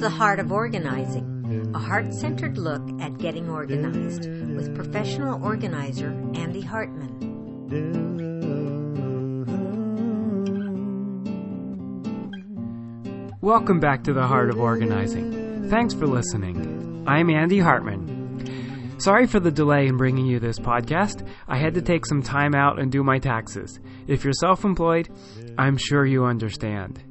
The Heart of Organizing, a heart centered look at getting organized with professional organizer Andy Hartman. Welcome back to the Heart of Organizing. Thanks for listening. I'm Andy Hartman. Sorry for the delay in bringing you this podcast. I had to take some time out and do my taxes. If you're self employed, I'm sure you understand.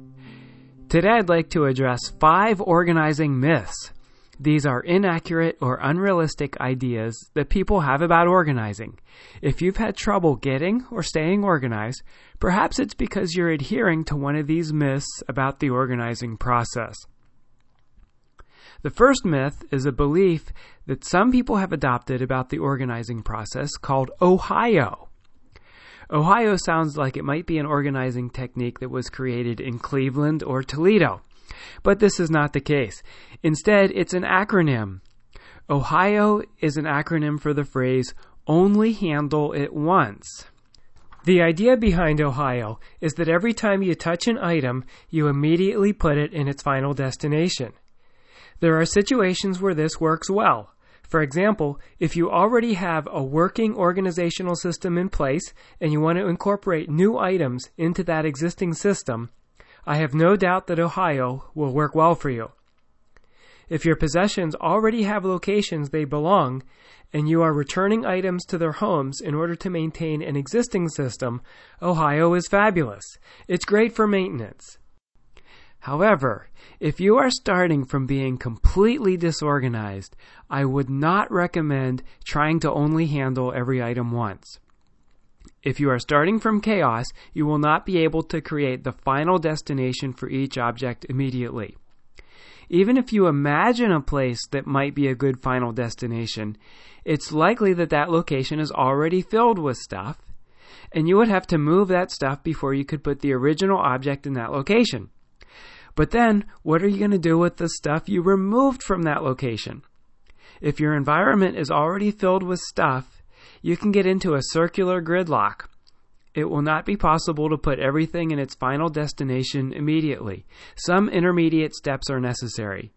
Today I'd like to address five organizing myths. These are inaccurate or unrealistic ideas that people have about organizing. If you've had trouble getting or staying organized, perhaps it's because you're adhering to one of these myths about the organizing process. The first myth is a belief that some people have adopted about the organizing process called Ohio. Ohio sounds like it might be an organizing technique that was created in Cleveland or Toledo. But this is not the case. Instead, it's an acronym. Ohio is an acronym for the phrase only handle it once. The idea behind Ohio is that every time you touch an item, you immediately put it in its final destination. There are situations where this works well. For example, if you already have a working organizational system in place and you want to incorporate new items into that existing system, I have no doubt that Ohio will work well for you. If your possessions already have locations they belong, and you are returning items to their homes in order to maintain an existing system, Ohio is fabulous. It's great for maintenance. However, if you are starting from being completely disorganized, I would not recommend trying to only handle every item once. If you are starting from chaos, you will not be able to create the final destination for each object immediately. Even if you imagine a place that might be a good final destination, it's likely that that location is already filled with stuff, and you would have to move that stuff before you could put the original object in that location. But then, what are you going to do with the stuff you removed from that location? If your environment is already filled with stuff, you can get into a circular gridlock. It will not be possible to put everything in its final destination immediately. Some intermediate steps are necessary.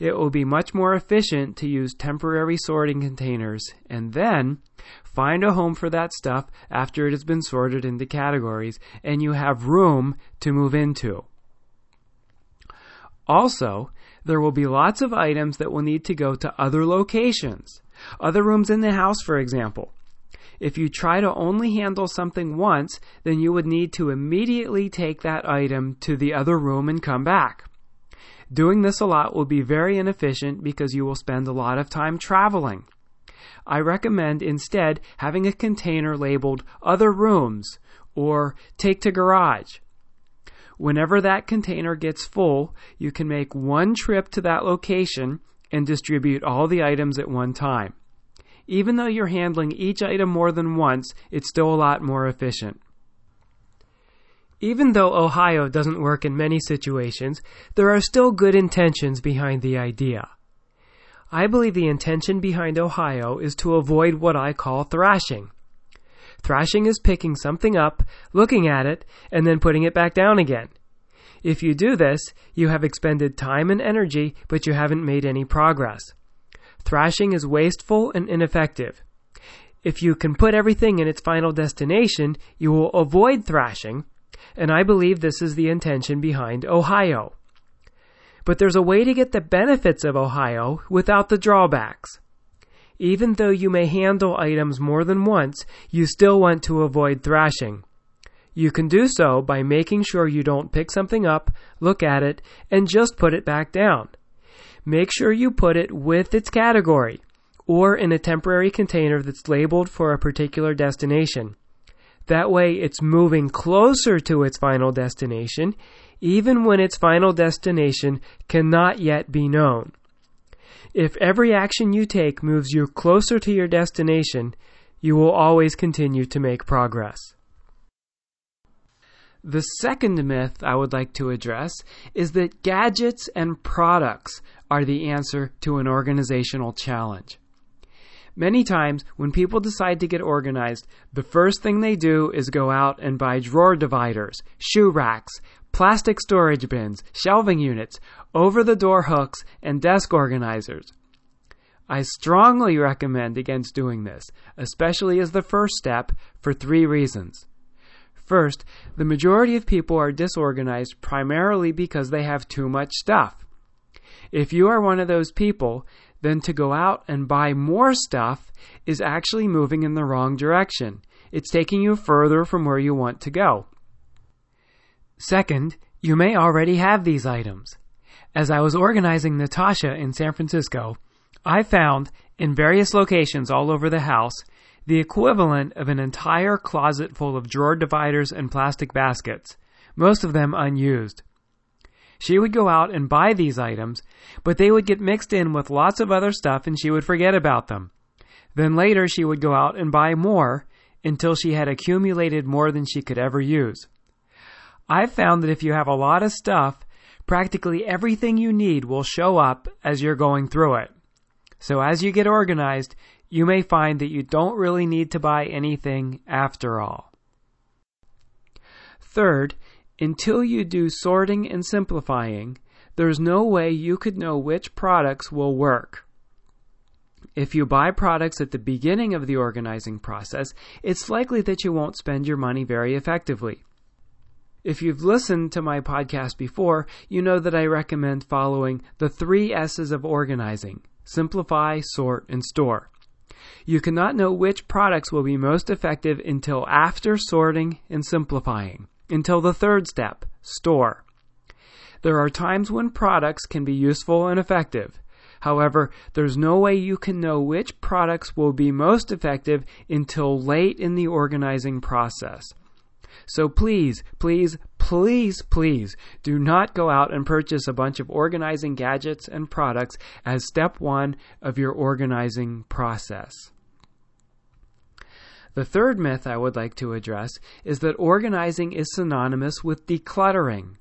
It will be much more efficient to use temporary sorting containers and then find a home for that stuff after it has been sorted into categories and you have room to move into. Also, there will be lots of items that will need to go to other locations, other rooms in the house, for example. If you try to only handle something once, then you would need to immediately take that item to the other room and come back. Doing this a lot will be very inefficient because you will spend a lot of time traveling. I recommend instead having a container labeled other rooms or take to garage Whenever that container gets full, you can make one trip to that location and distribute all the items at one time. Even though you're handling each item more than once, it's still a lot more efficient. Even though Ohio doesn't work in many situations, there are still good intentions behind the idea. I believe the intention behind Ohio is to avoid what I call thrashing. Thrashing is picking something up, looking at it, and then putting it back down again. If you do this, you have expended time and energy, but you haven't made any progress. Thrashing is wasteful and ineffective. If you can put everything in its final destination, you will avoid thrashing, and I believe this is the intention behind Ohio. But there's a way to get the benefits of Ohio without the drawbacks. Even though you may handle items more than once, you still want to avoid thrashing. You can do so by making sure you don't pick something up, look at it, and just put it back down. Make sure you put it with its category, or in a temporary container that's labeled for a particular destination. That way it's moving closer to its final destination, even when its final destination cannot yet be known. If every action you take moves you closer to your destination, you will always continue to make progress. The second myth I would like to address is that gadgets and products are the answer to an organizational challenge. Many times, when people decide to get organized, the first thing they do is go out and buy drawer dividers, shoe racks, plastic storage bins, shelving units, over the door hooks, and desk organizers. I strongly recommend against doing this, especially as the first step, for three reasons. First, the majority of people are disorganized primarily because they have too much stuff. If you are one of those people, then to go out and buy more stuff is actually moving in the wrong direction. It's taking you further from where you want to go. Second, you may already have these items. As I was organizing Natasha in San Francisco, I found in various locations all over the house the equivalent of an entire closet full of drawer dividers and plastic baskets, most of them unused. She would go out and buy these items, but they would get mixed in with lots of other stuff and she would forget about them. Then later she would go out and buy more until she had accumulated more than she could ever use. I've found that if you have a lot of stuff, practically everything you need will show up as you're going through it. So as you get organized, you may find that you don't really need to buy anything after all. Third, until you do sorting and simplifying, there's no way you could know which products will work. If you buy products at the beginning of the organizing process, it's likely that you won't spend your money very effectively. If you've listened to my podcast before, you know that I recommend following the three S's of organizing simplify, sort, and store. You cannot know which products will be most effective until after sorting and simplifying until the third step, store. There are times when products can be useful and effective. However, there's no way you can know which products will be most effective until late in the organizing process. So please, please, please, please do not go out and purchase a bunch of organizing gadgets and products as step one of your organizing process. The third myth I would like to address is that organizing is synonymous with decluttering.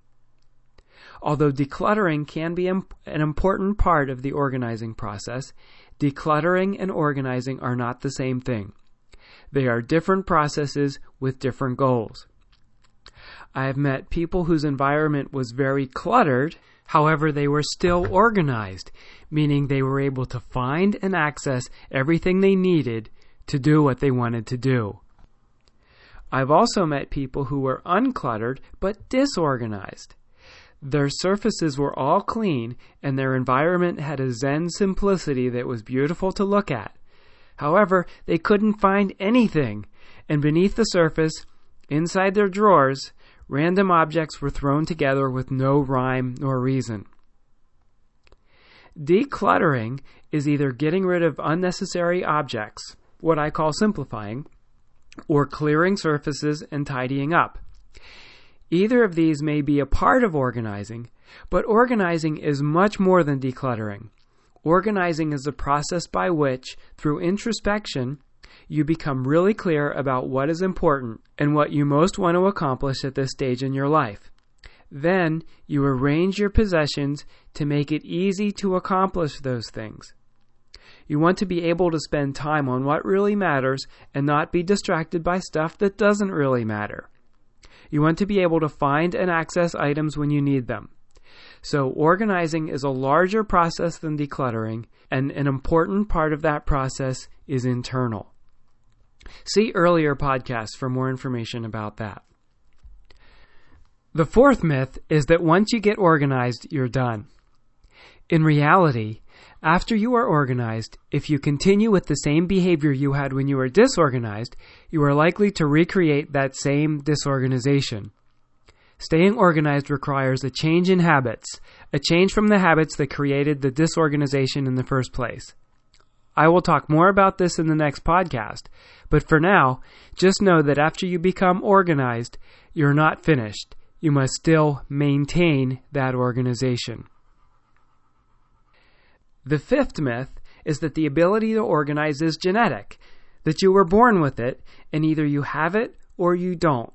Although decluttering can be an important part of the organizing process, decluttering and organizing are not the same thing. They are different processes with different goals. I have met people whose environment was very cluttered, however, they were still organized, meaning they were able to find and access everything they needed to do what they wanted to do. I've also met people who were uncluttered but disorganized. Their surfaces were all clean and their environment had a zen simplicity that was beautiful to look at. However, they couldn't find anything, and beneath the surface, inside their drawers, random objects were thrown together with no rhyme nor reason. Decluttering is either getting rid of unnecessary objects, what I call simplifying, or clearing surfaces and tidying up. Either of these may be a part of organizing, but organizing is much more than decluttering. Organizing is the process by which, through introspection, you become really clear about what is important and what you most want to accomplish at this stage in your life. Then you arrange your possessions to make it easy to accomplish those things. You want to be able to spend time on what really matters and not be distracted by stuff that doesn't really matter. You want to be able to find and access items when you need them. So, organizing is a larger process than decluttering, and an important part of that process is internal. See earlier podcasts for more information about that. The fourth myth is that once you get organized, you're done. In reality, after you are organized, if you continue with the same behavior you had when you were disorganized, you are likely to recreate that same disorganization. Staying organized requires a change in habits, a change from the habits that created the disorganization in the first place. I will talk more about this in the next podcast, but for now, just know that after you become organized, you're not finished. You must still maintain that organization. The fifth myth is that the ability to organize is genetic, that you were born with it, and either you have it or you don't.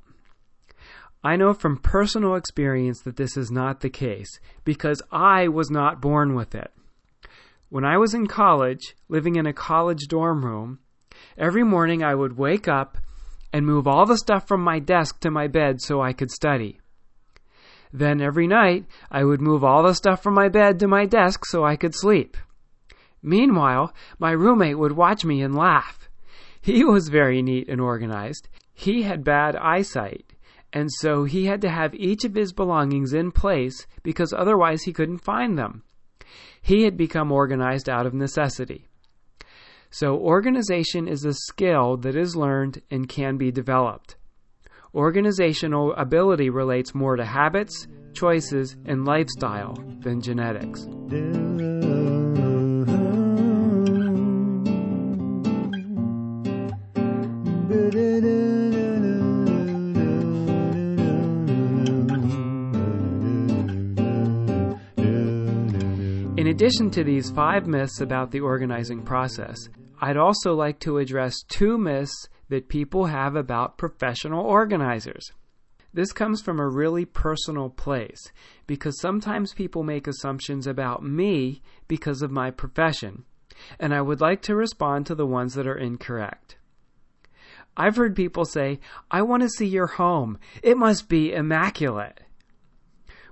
I know from personal experience that this is not the case, because I was not born with it. When I was in college, living in a college dorm room, every morning I would wake up and move all the stuff from my desk to my bed so I could study. Then every night, I would move all the stuff from my bed to my desk so I could sleep. Meanwhile, my roommate would watch me and laugh. He was very neat and organized. He had bad eyesight, and so he had to have each of his belongings in place because otherwise he couldn't find them. He had become organized out of necessity. So, organization is a skill that is learned and can be developed. Organizational ability relates more to habits, choices, and lifestyle than genetics. Addition to these five myths about the organizing process, I'd also like to address two myths that people have about professional organizers. This comes from a really personal place because sometimes people make assumptions about me because of my profession, and I would like to respond to the ones that are incorrect. I've heard people say, I want to see your home. It must be immaculate.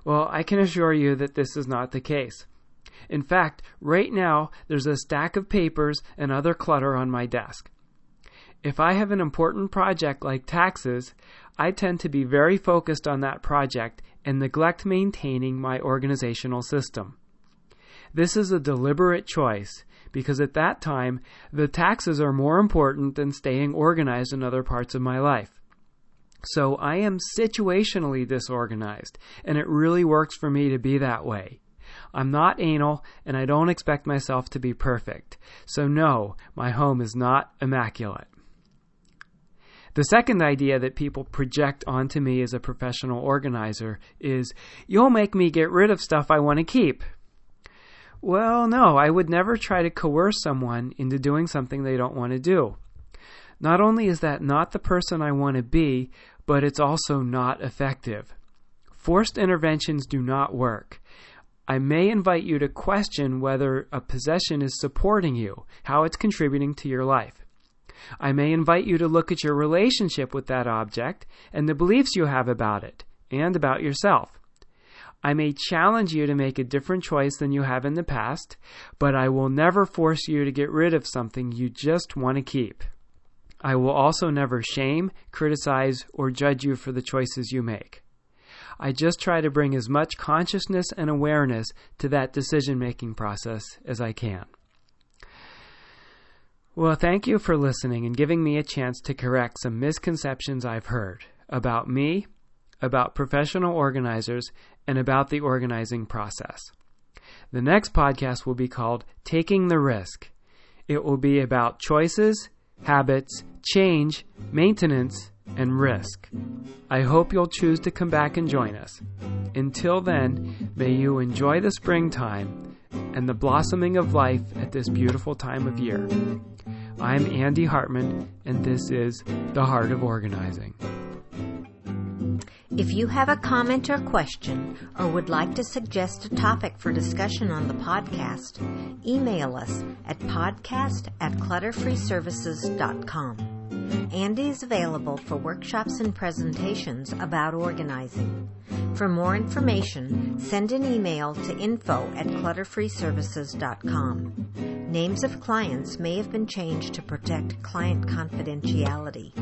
Well, I can assure you that this is not the case. In fact, right now, there's a stack of papers and other clutter on my desk. If I have an important project like taxes, I tend to be very focused on that project and neglect maintaining my organizational system. This is a deliberate choice because at that time, the taxes are more important than staying organized in other parts of my life. So I am situationally disorganized, and it really works for me to be that way. I'm not anal, and I don't expect myself to be perfect. So, no, my home is not immaculate. The second idea that people project onto me as a professional organizer is you'll make me get rid of stuff I want to keep. Well, no, I would never try to coerce someone into doing something they don't want to do. Not only is that not the person I want to be, but it's also not effective. Forced interventions do not work. I may invite you to question whether a possession is supporting you, how it's contributing to your life. I may invite you to look at your relationship with that object and the beliefs you have about it and about yourself. I may challenge you to make a different choice than you have in the past, but I will never force you to get rid of something you just want to keep. I will also never shame, criticize, or judge you for the choices you make. I just try to bring as much consciousness and awareness to that decision making process as I can. Well, thank you for listening and giving me a chance to correct some misconceptions I've heard about me, about professional organizers, and about the organizing process. The next podcast will be called Taking the Risk. It will be about choices, habits, change, maintenance, and risk. I hope you'll choose to come back and join us. Until then, may you enjoy the springtime and the blossoming of life at this beautiful time of year. I'm Andy Hartman, and this is The Heart of Organizing. If you have a comment or question, or would like to suggest a topic for discussion on the podcast, email us at podcast at clutterfreeservices.com. Andy is available for workshops and presentations about organizing. For more information, send an email to info at clutterfreeservices.com. Names of clients may have been changed to protect client confidentiality.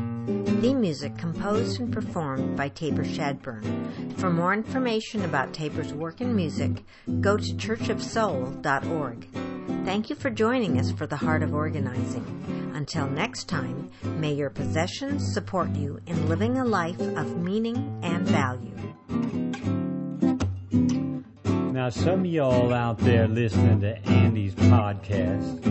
Theme music composed and performed by Tabor Shadburn. For more information about Tabor's work and music, go to churchofsoul.org. Thank you for joining us for the Heart of Organizing. Until next time, may your possessions support you in living a life of meaning and value. Now, some of y'all out there listening to Andy's podcast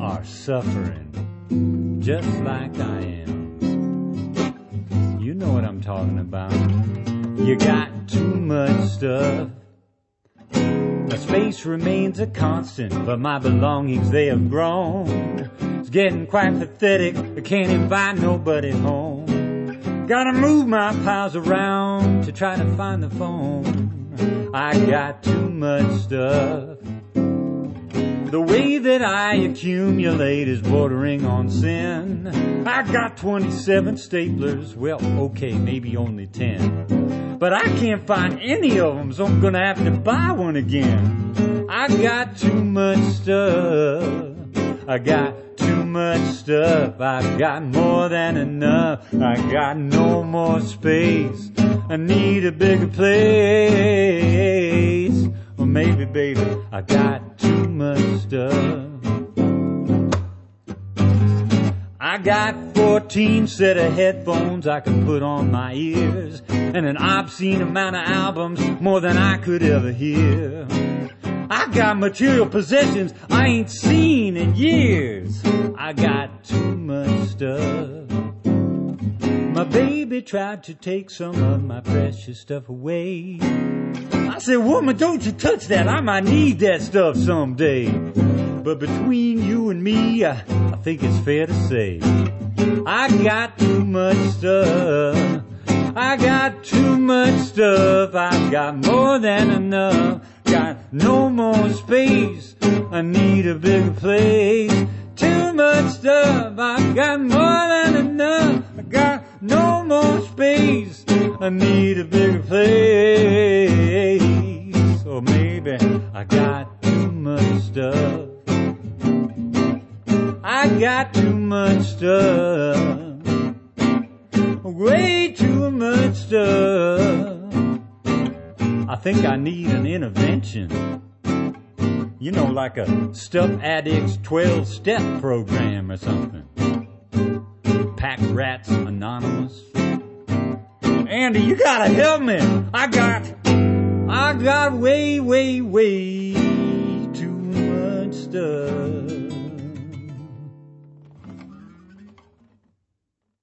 are suffering just like I am. You know what I'm talking about. You got too much stuff. My space remains a constant, but my belongings they have grown. It's getting quite pathetic. I can't invite nobody home. Gotta move my piles around to try to find the phone. I got too much stuff. The way that I accumulate is bordering on sin. I got 27 staplers, well, okay, maybe only 10. But I can't find any of them, so I'm gonna have to buy one again. I got too much stuff. I got too much stuff. I've got more than enough. I got no more space. I need a bigger place. Or maybe, baby, I got much stuff. I got 14 set of headphones I can put on my ears, and an obscene amount of albums, more than I could ever hear. I got material possessions I ain't seen in years. I got too much stuff. My baby tried to take some of my precious stuff away. I said, woman, don't you touch that. I might need that stuff someday. But between you and me, I, I think it's fair to say, I got too much stuff. I got too much stuff. I've got more than enough. Got no more space. I need a bigger place. Too much stuff. I've got more than enough. I got no more space. I need a bigger place. Or maybe I got too much stuff. I got too much stuff. Way too much stuff. I think I need an intervention. You know, like a Stuff Addicts 12 step program or something. Pack Rats Anonymous. Andy, you gotta help me. I got, I got way, way, way too much stuff.